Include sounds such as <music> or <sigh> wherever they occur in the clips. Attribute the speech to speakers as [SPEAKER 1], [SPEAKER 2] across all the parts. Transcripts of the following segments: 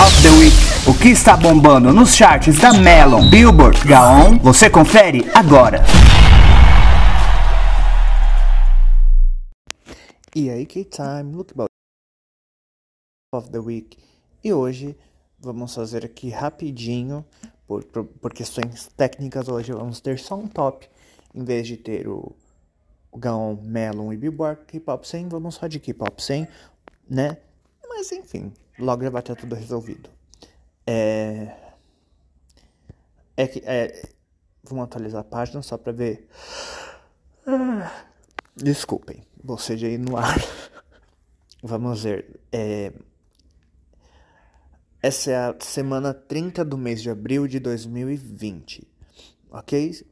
[SPEAKER 1] of the Week. O que está bombando nos charts da Melon, Billboard, Gaon, você confere agora.
[SPEAKER 2] E aí, K-Time, look about of the week. E hoje vamos fazer aqui rapidinho, por, por, por, questões técnicas, hoje vamos ter só um top, em vez de ter o, o Gaon, Melon e Billboard K-Pop 100, vamos só de K-Pop 100, né? Mas enfim, logo já vai estar tudo resolvido. É. É que. É... Vamos atualizar a página só pra ver. Ah, desculpem, você já ir no ar. <laughs> Vamos ver. É... Essa é a semana 30 do mês de abril de 2020. Ok?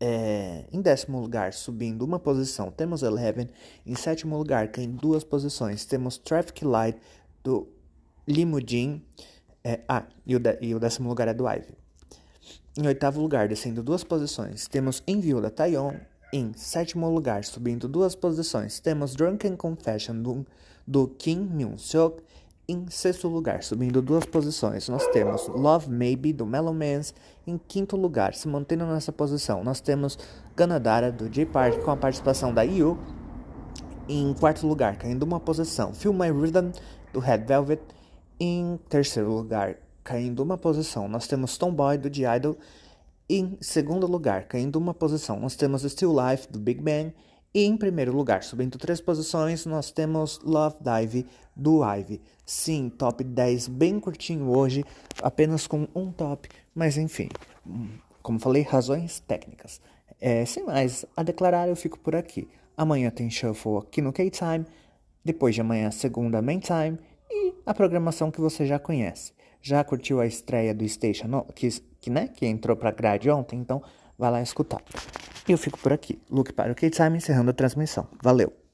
[SPEAKER 2] É, em décimo lugar, subindo uma posição, temos Eleven. Em sétimo lugar, caindo duas posições, temos Traffic Light do Limudin. É, ah, e o, de, e o décimo lugar é do Ivy. Em oitavo lugar, descendo duas posições, temos Envio da Taeyeon. Em sétimo lugar, subindo duas posições, temos Drunken Confession do, do Kim Myung-seok. Em sexto lugar, subindo duas posições, nós temos Love Maybe do Mellow Mans. Em quinto lugar, se mantendo nessa posição, nós temos Ganadara do J Park com a participação da IU. Em quarto lugar, caindo uma posição, Feel My Rhythm do Red Velvet. Em terceiro lugar, caindo uma posição, nós temos Tomboy do The Idol. Em segundo lugar, caindo uma posição, nós temos Still Life do Big Bang. E em primeiro lugar, subindo três posições, nós temos Love Dive do Ivy. Sim, top 10 bem curtinho hoje, apenas com um top, mas enfim, como falei, razões técnicas. É, sem mais a declarar, eu fico por aqui. Amanhã tem shuffle aqui no K-Time, depois de amanhã, segunda Main Time a programação que você já conhece. Já curtiu a estreia do Station, que, que, né, que entrou pra grade ontem, então vai lá escutar. Eu fico por aqui. Luke para o K-Time, encerrando a transmissão. Valeu!